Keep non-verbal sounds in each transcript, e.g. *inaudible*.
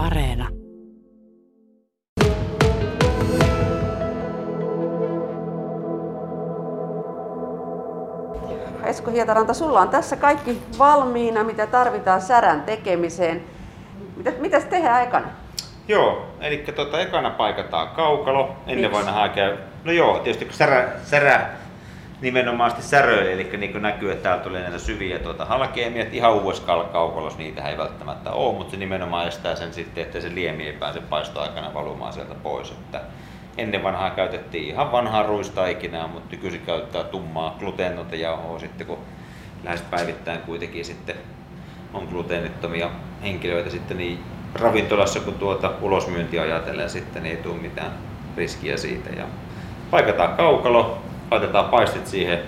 Areena. Esko Hietaranta, sulla on tässä kaikki valmiina, mitä tarvitaan särän tekemiseen. Mitä, mitäs tehdään ekana? Joo, eli tota, ekana paikataan kaukalo. Ennen Miksi? vanhaa käy... No joo, tietysti kun särä, särä nimenomaan säröili, eli niin näkyy, että täällä tulee näitä syviä tuota, halkeamia, että ihan uudessa kaukalossa niitä ei välttämättä ole, mutta se nimenomaan estää sen sitten, että se liemi ei pääse paistoaikana valumaan sieltä pois. Että ennen vanhaa käytettiin ihan vanhaa ruistaikinaa, mutta nykyisin käyttää tummaa gluteennoita jauhoa sitten, kun lähes päivittäin kuitenkin sitten on gluteenittomia henkilöitä sitten niin ravintolassa kuin tuota ulosmyyntiä ajatellen sitten niin ei tule mitään riskiä siitä. Ja paikataan kaukalo, laitetaan paistit siihen,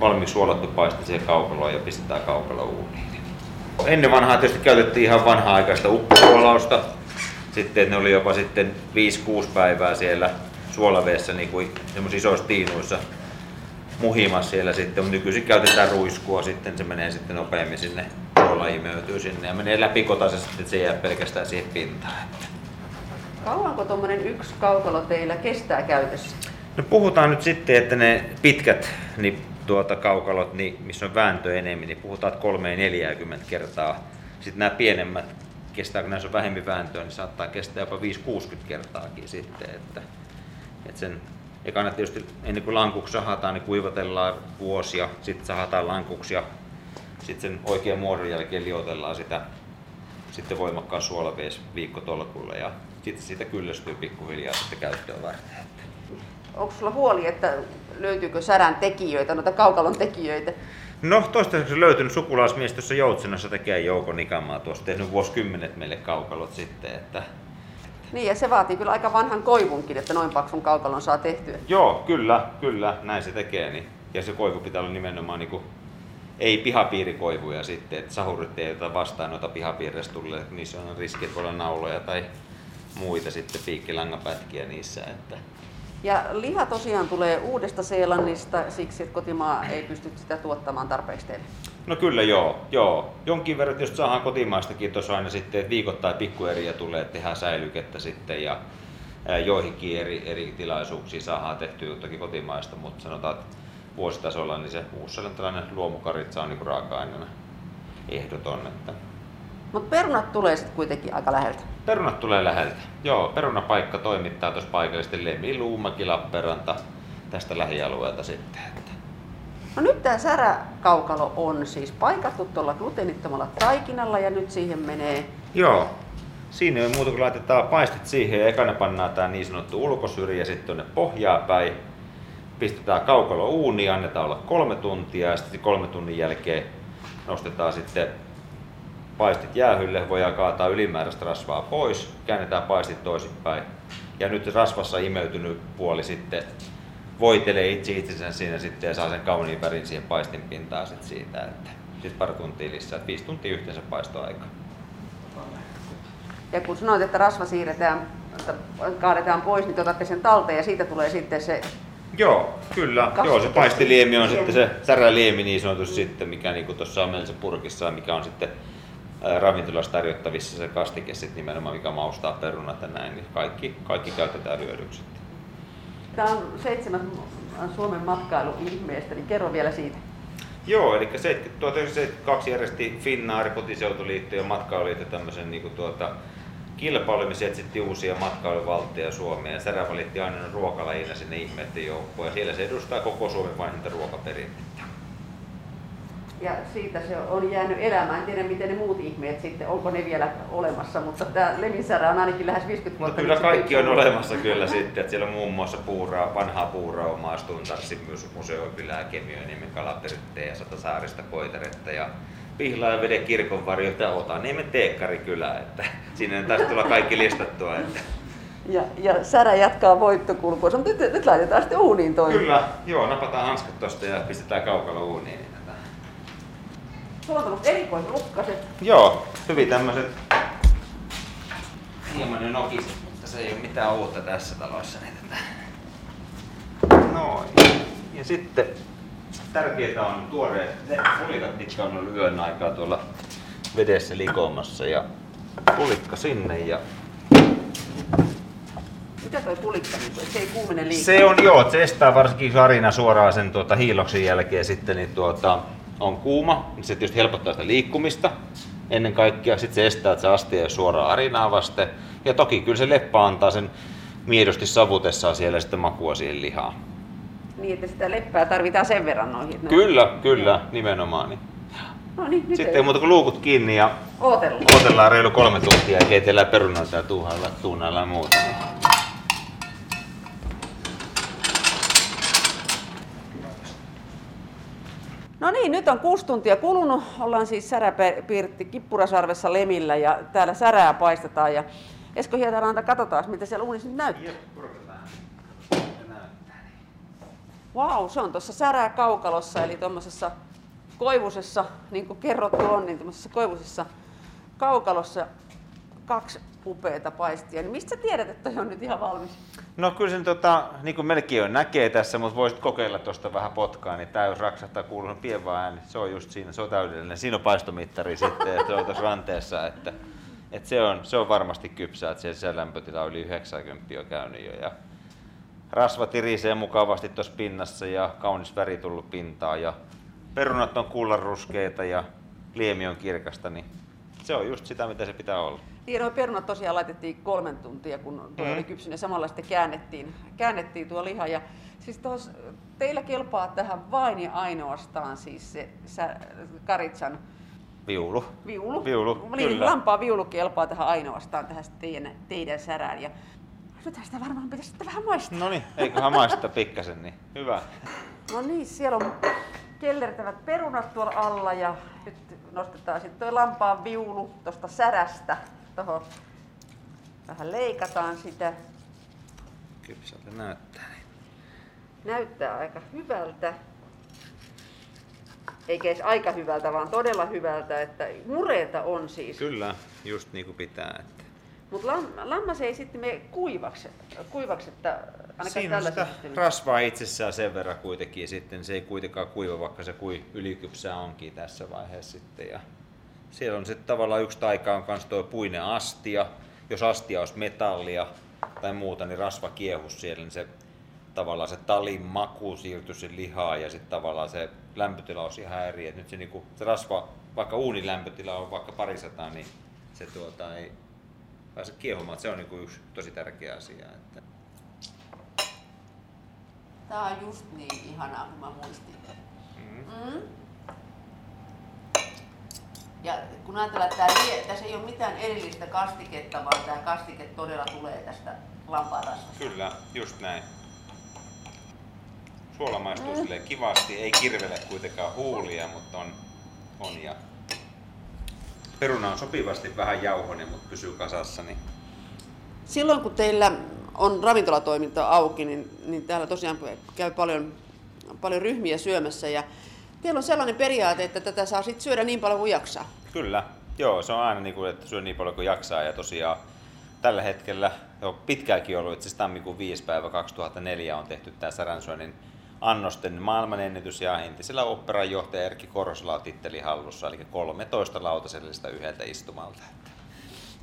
valmiiksi suolattu paiste siihen kaukaloon ja pistetään kaukalo uuniin. Ennen vanhaa tietysti käytettiin ihan vanha-aikaista upposuolausta. Sitten ne oli jopa sitten 5-6 päivää siellä suolaveessä niin kuin isoissa tiinuissa muhimassa siellä sitten, mutta nykyisin käytetään ruiskua, sitten se menee sitten nopeammin sinne, suola imeytyy sinne ja menee läpi kotaisen sitten, että se jää pelkästään siihen pintaan. Kauanko tuommoinen yksi kaukalo teillä kestää käytössä? No puhutaan nyt sitten, että ne pitkät niin tuota kaukalot, niin, missä on vääntö enemmän, niin puhutaan että 3-40 kertaa. Sitten nämä pienemmät, kestää kun näissä on vähemmän vääntöä, niin saattaa kestää jopa 5-60 kertaakin sitten. Että, että sen ekana tietysti ennen kuin lankuksi sahataan, niin kuivatellaan vuosia, sitten sahataan lankuksi ja sitten sen oikean muodon jälkeen liotellaan sitä sitten voimakkaan suolavees viikkotolkulla ja sitten siitä kyllästyy pikkuhiljaa sitten käyttöön varten. Onko sulla huoli, että löytyykö särän tekijöitä, noita kaukalon tekijöitä? No toistaiseksi löytynyt sukulaismies tuossa Joutsenassa tekee joukon nikamaa tuossa, tehnyt vuosikymmenet meille kaukalot sitten, että Niin, ja se vaatii kyllä aika vanhan koivunkin, että noin paksun kaukalon saa tehtyä. joo, kyllä, kyllä, näin se tekee. Niin. Ja se koivu pitää olla nimenomaan niin kuin, ei pihapiirikoivuja sitten, että sahurit ei ota vastaan noita pihapiireistä tulee, että niissä on riski, että voi olla nauloja tai muita sitten piikkilangapätkiä niissä. Että. Ja liha tosiaan tulee uudesta Seelannista siksi, että kotimaa ei pysty sitä tuottamaan tarpeeksi teille. No kyllä joo, joo. Jonkin verran jos saadaan kotimaistakin tuossa aina sitten, että viikoittain pikkueriä tulee, tehdään säilykettä sitten ja joihinkin eri, eri tilaisuuksiin saadaan tehtyä jotakin kotimaista, mutta sanotaan, että vuositasolla niin se uusselantilainen luomukaritsa on niin raaka-aineena ehdoton. Että Mutta perunat tulee sitten kuitenkin aika läheltä. perunat tulee läheltä. Joo, perunapaikka toimittaa tuossa paikallisesti Lemi, Luumäki, Lappeenranta tästä lähialueelta sitten. Että. No nyt tämä säräkaukalo on siis paikattu tuolla gluteenittomalla taikinalla ja nyt siihen menee Joo. Siinä ei muuta kuin laitetaan paistit siihen ja ekana pannaan tämä niin sanottu ulkosyrjä sitten tuonne pohjaa päin. Pistetään kaukalo uuniin, annetaan olla kolme tuntia ja sitten kolme tunnin jälkeen nostetaan sitten paistit jäähylle, voidaan kaataa ylimääräistä rasvaa pois, käännetään paistit toisinpäin. Ja nyt rasvassa imeytynyt puoli sitten voitelee itse itsensä siinä sitten ja saa sen kauniin värin siihen paistin pintaan sitten siitä, että sitten pari tuntia lisää, viisi tuntia yhteensä paistoaika. Ja kun sanoit, että rasva siirretään, että kaadetaan pois, niin te otatte sen talteen ja siitä tulee sitten se... Joo, kyllä. Joo, se paistiliemi on sitten se säräliemi niin sanotusti sitten, mikä niin tuossa on meillä purkissa ja mikä on sitten ravintolassa tarjottavissa se kastike sitten nimenomaan, mikä maustaa perunat ja näin, niin kaikki, kaikki käytetään hyödyksi. Tämä on seitsemän Suomen matkailuihmeestä, niin kerro vielä siitä. Joo, eli 70 1972 järjesti Finnaari, kotiseutuliitto ja matkailuliitto tämmöisen niin tuota, kilpailun, missä etsittiin uusia matkailuvaltteja Suomeen. Ja Särä valittiin aina ruokalajina sinne ihmeiden joukkoon ja siellä se edustaa koko Suomen vanhinta ruokaperinnettä. Ja siitä se on jäänyt elämään. En tiedä, miten ne muut ihmeet sitten, onko ne vielä olemassa, mutta tämä levinsärä on ainakin lähes 50 No vuotta. kyllä nyt kaikki on olemassa kyllä sitten, että siellä on muun muassa puuraa, vanhaa puuraumaa, Stuntarsin myös museokylää, Kemioniemen kalaperitteä ja Satasaarista koiteretta ja Pihlaa ja veden kirkonvarjot ja Otaniemen teekkarikylä, että sinne taisi tulla kaikki listattua. Että. *laughs* Ja, ja särä jatkaa voittokulkua, mutta nyt, nyt laitetaan sitten uuniin toi. Kyllä, joo, napataan hanskat tosta ja pistetään kaukalo uuniin. Sulla on tullut erikoislukkaset. Joo, hyvin tämmöiset hieman jo nokiset, mutta se ei ole mitään uutta tässä talossa. Niin tätä. Noin. Ja sitten tärkeää on tuoreet ne pulikat, mitkä on ollut yön aikaa tuolla vedessä likomassa. Ja pulikka sinne ja Mitä toi pulikka nyt? Se ei kuumene liikaa. Se on joo, se estää varsinkin harina suoraan sen tuota, hiiloksen jälkeen sitten, niin tuota, on kuuma, niin se tietysti helpottaa sitä liikkumista ennen kaikkea. Sitten se estää, että se astia ei suoraan harinaa vasten. Ja toki kyllä se leppä antaa sen miedosti savutessaan siellä sitten makua siihen lihaan. Niin, että sitä leppää tarvitaan sen verran noihin. Kyllä, kyllä, nimenomaan. Niin. No niin, nyt Sitten ei muuta kuin luukut kiinni ja Ootellaan. odotellaan reilu kolme tuntia ja keitellään perunoita ja tuuhailla, tuunailla ja muuta. No niin, nyt on kuusi tuntia kulunut. Ollaan siis Säräpirtti Kippurasarvessa Lemillä ja täällä särää paistetaan. Ja Esko Hietaranta, katsotaan, mitä siellä uunissa nyt näyttää. Vau, wow, se on tuossa särää kaukalossa, eli tuommoisessa koivusessa, niin kuin kerrottu on, niin tuommoisessa koivusessa kaukalossa kaksi upeita paistia. Niin mistä sä tiedät, että toi on nyt ihan valmis? No kyllä sen tota, niin kuin melkein jo näkee tässä, mutta voisit kokeilla tuosta vähän potkaa, niin jos raksahtaa kuuluu pien vaan ääni, se on just siinä, se on täydellinen. Siinä on paistomittari sitten, että se on tuossa ranteessa, että, että se, on, se on varmasti kypsää, että siellä lämpötila on yli 90 on käynyt jo. Ja rasva tirisee mukavasti tuossa pinnassa ja kaunis väri tullut pintaan ja perunat on kullanruskeita ja liemi on kirkasta, niin se on just sitä, mitä se pitää olla. Niin, nuo perunat tosiaan laitettiin kolmen tuntia, kun tuo Mm. oli kypsynyt ja samalla sitten käännettiin, käännettiin tuo liha. Ja siis tos, teillä kelpaa tähän vain ja ainoastaan siis se sä, karitsan Viulu. viulu. Viulu, niin, kyllä. lampaa viulu kelpaa tähän ainoastaan tähän teidän, teidän särään. Ja nyt sitä varmaan pitäisi sitten vähän maistaa. No niin, eiköhän maista pikkasen, niin hyvä. No niin, siellä on kellertävät perunat tuolla alla ja nyt nostetaan sitten tuo lampaan viulu tuosta särästä tuohon. Vähän leikataan sitä. Kypsältä näyttää. Näyttää aika hyvältä. Eikä edes aika hyvältä, vaan todella hyvältä, että mureita on siis. Kyllä, just niin kuin pitää. Että. Mutta lam, lammas ei sitten mene kuivaksi, kuivaksi että ainakaan Siinä on tällaisessa sitä rasvaa itsessään sen verran kuitenkin, sitten se ei kuitenkaan kuiva, vaikka se kui ylikypsää onkin tässä vaiheessa sitten. Ja siellä on sitten tavallaan yksi taika on myös tuo puinen astia. Jos astia olisi metallia tai muuta, niin rasva kiehus siellä, niin se tavallaan se talin maku siirtyy sen lihaan ja sitten tavallaan se lämpötila olisi ihan eri. Et nyt se, niinku, se rasva, vaikka uunin lämpötila on vaikka parisataa, niin se tuota, ei pääse kiehumaan. Se on niinku yksi tosi tärkeä asia. Että Tää on just niin ihanaa, kun mä muistin. Mm. Mm. Ja kun ajatellaan, että tää lie- tässä ei ole mitään erillistä kastiketta, vaan tämä kastike todella tulee tästä lampaanrasvasta. Kyllä, just näin. Suola maistuu silleen kivasti, ei kirvele kuitenkaan huulia, mutta on, on ja peruna on sopivasti vähän jauhonen, mutta pysyy kasassa. Niin Silloin kun teillä on ravintolatoiminta auki, niin, niin täällä tosiaan käy paljon, paljon ryhmiä syömässä ja teillä on sellainen periaate, että tätä saa sit syödä niin paljon kuin jaksaa. Kyllä, joo, se on aina niin kuin, että syö niin paljon kuin jaksaa ja tosiaan tällä hetkellä, jo pitkäänkin ollut, itse asiassa tammikuun 5. päivä 2004 on tehty tämä Säränsyönnin annosten maailmanennätys ja entisellä operan johtaja Erkki Korosla on titteli hallussa, eli 13 lautasellista yhdeltä istumalta.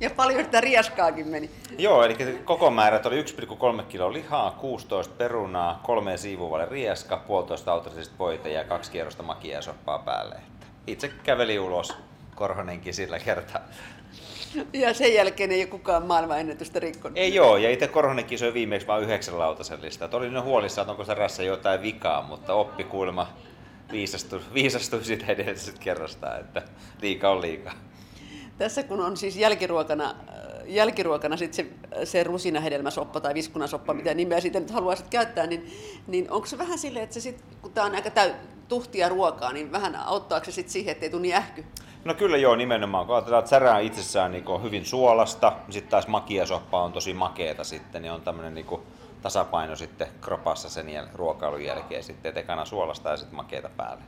Ja paljon sitä riaskaakin meni. Joo, eli koko määrät oli 1,3 kilo lihaa, 16 perunaa, kolme siivuvalle rieska, puolitoista autasellista voita ja kaksi kierrosta makia ja soppaa päälle. Itse käveli ulos Korhonenkin sillä kertaa. Ja sen jälkeen ei ole kukaan maailmanennätystä rikkonut. Ei joo, ja itse Korhonenkin söi viimeksi vain yhdeksän lautasellista. Et Oli ne huolissaan, että onko se rassa jotain vikaa, mutta oppi kuulemma viisastui, *laughs* viisastui sitä edellisestä kerrasta, että liika on liikaa. Tässä kun on siis jälkiruokana, äh, jälkiruokana sit se, se rusinahedelmäsoppa tai viskunasoppa, mitä nimeä siitä nyt haluaisit käyttää, niin, niin onko se vähän silleen, että se sit, kun tämä on aika täy, tuhtia ruokaa, niin vähän auttaako se sitten siihen, ettei tule niin ähky? No kyllä joo, nimenomaan. Kun ajatellaan, että särää itsessään niin on hyvin suolasta, niin sitten taas makiasoppa on tosi makeeta sitten, niin on tämmöinen niin tasapaino sitten kropassa sen ruokailun jälkeen sitten, et ekana suolasta ja sitten makeeta päälle.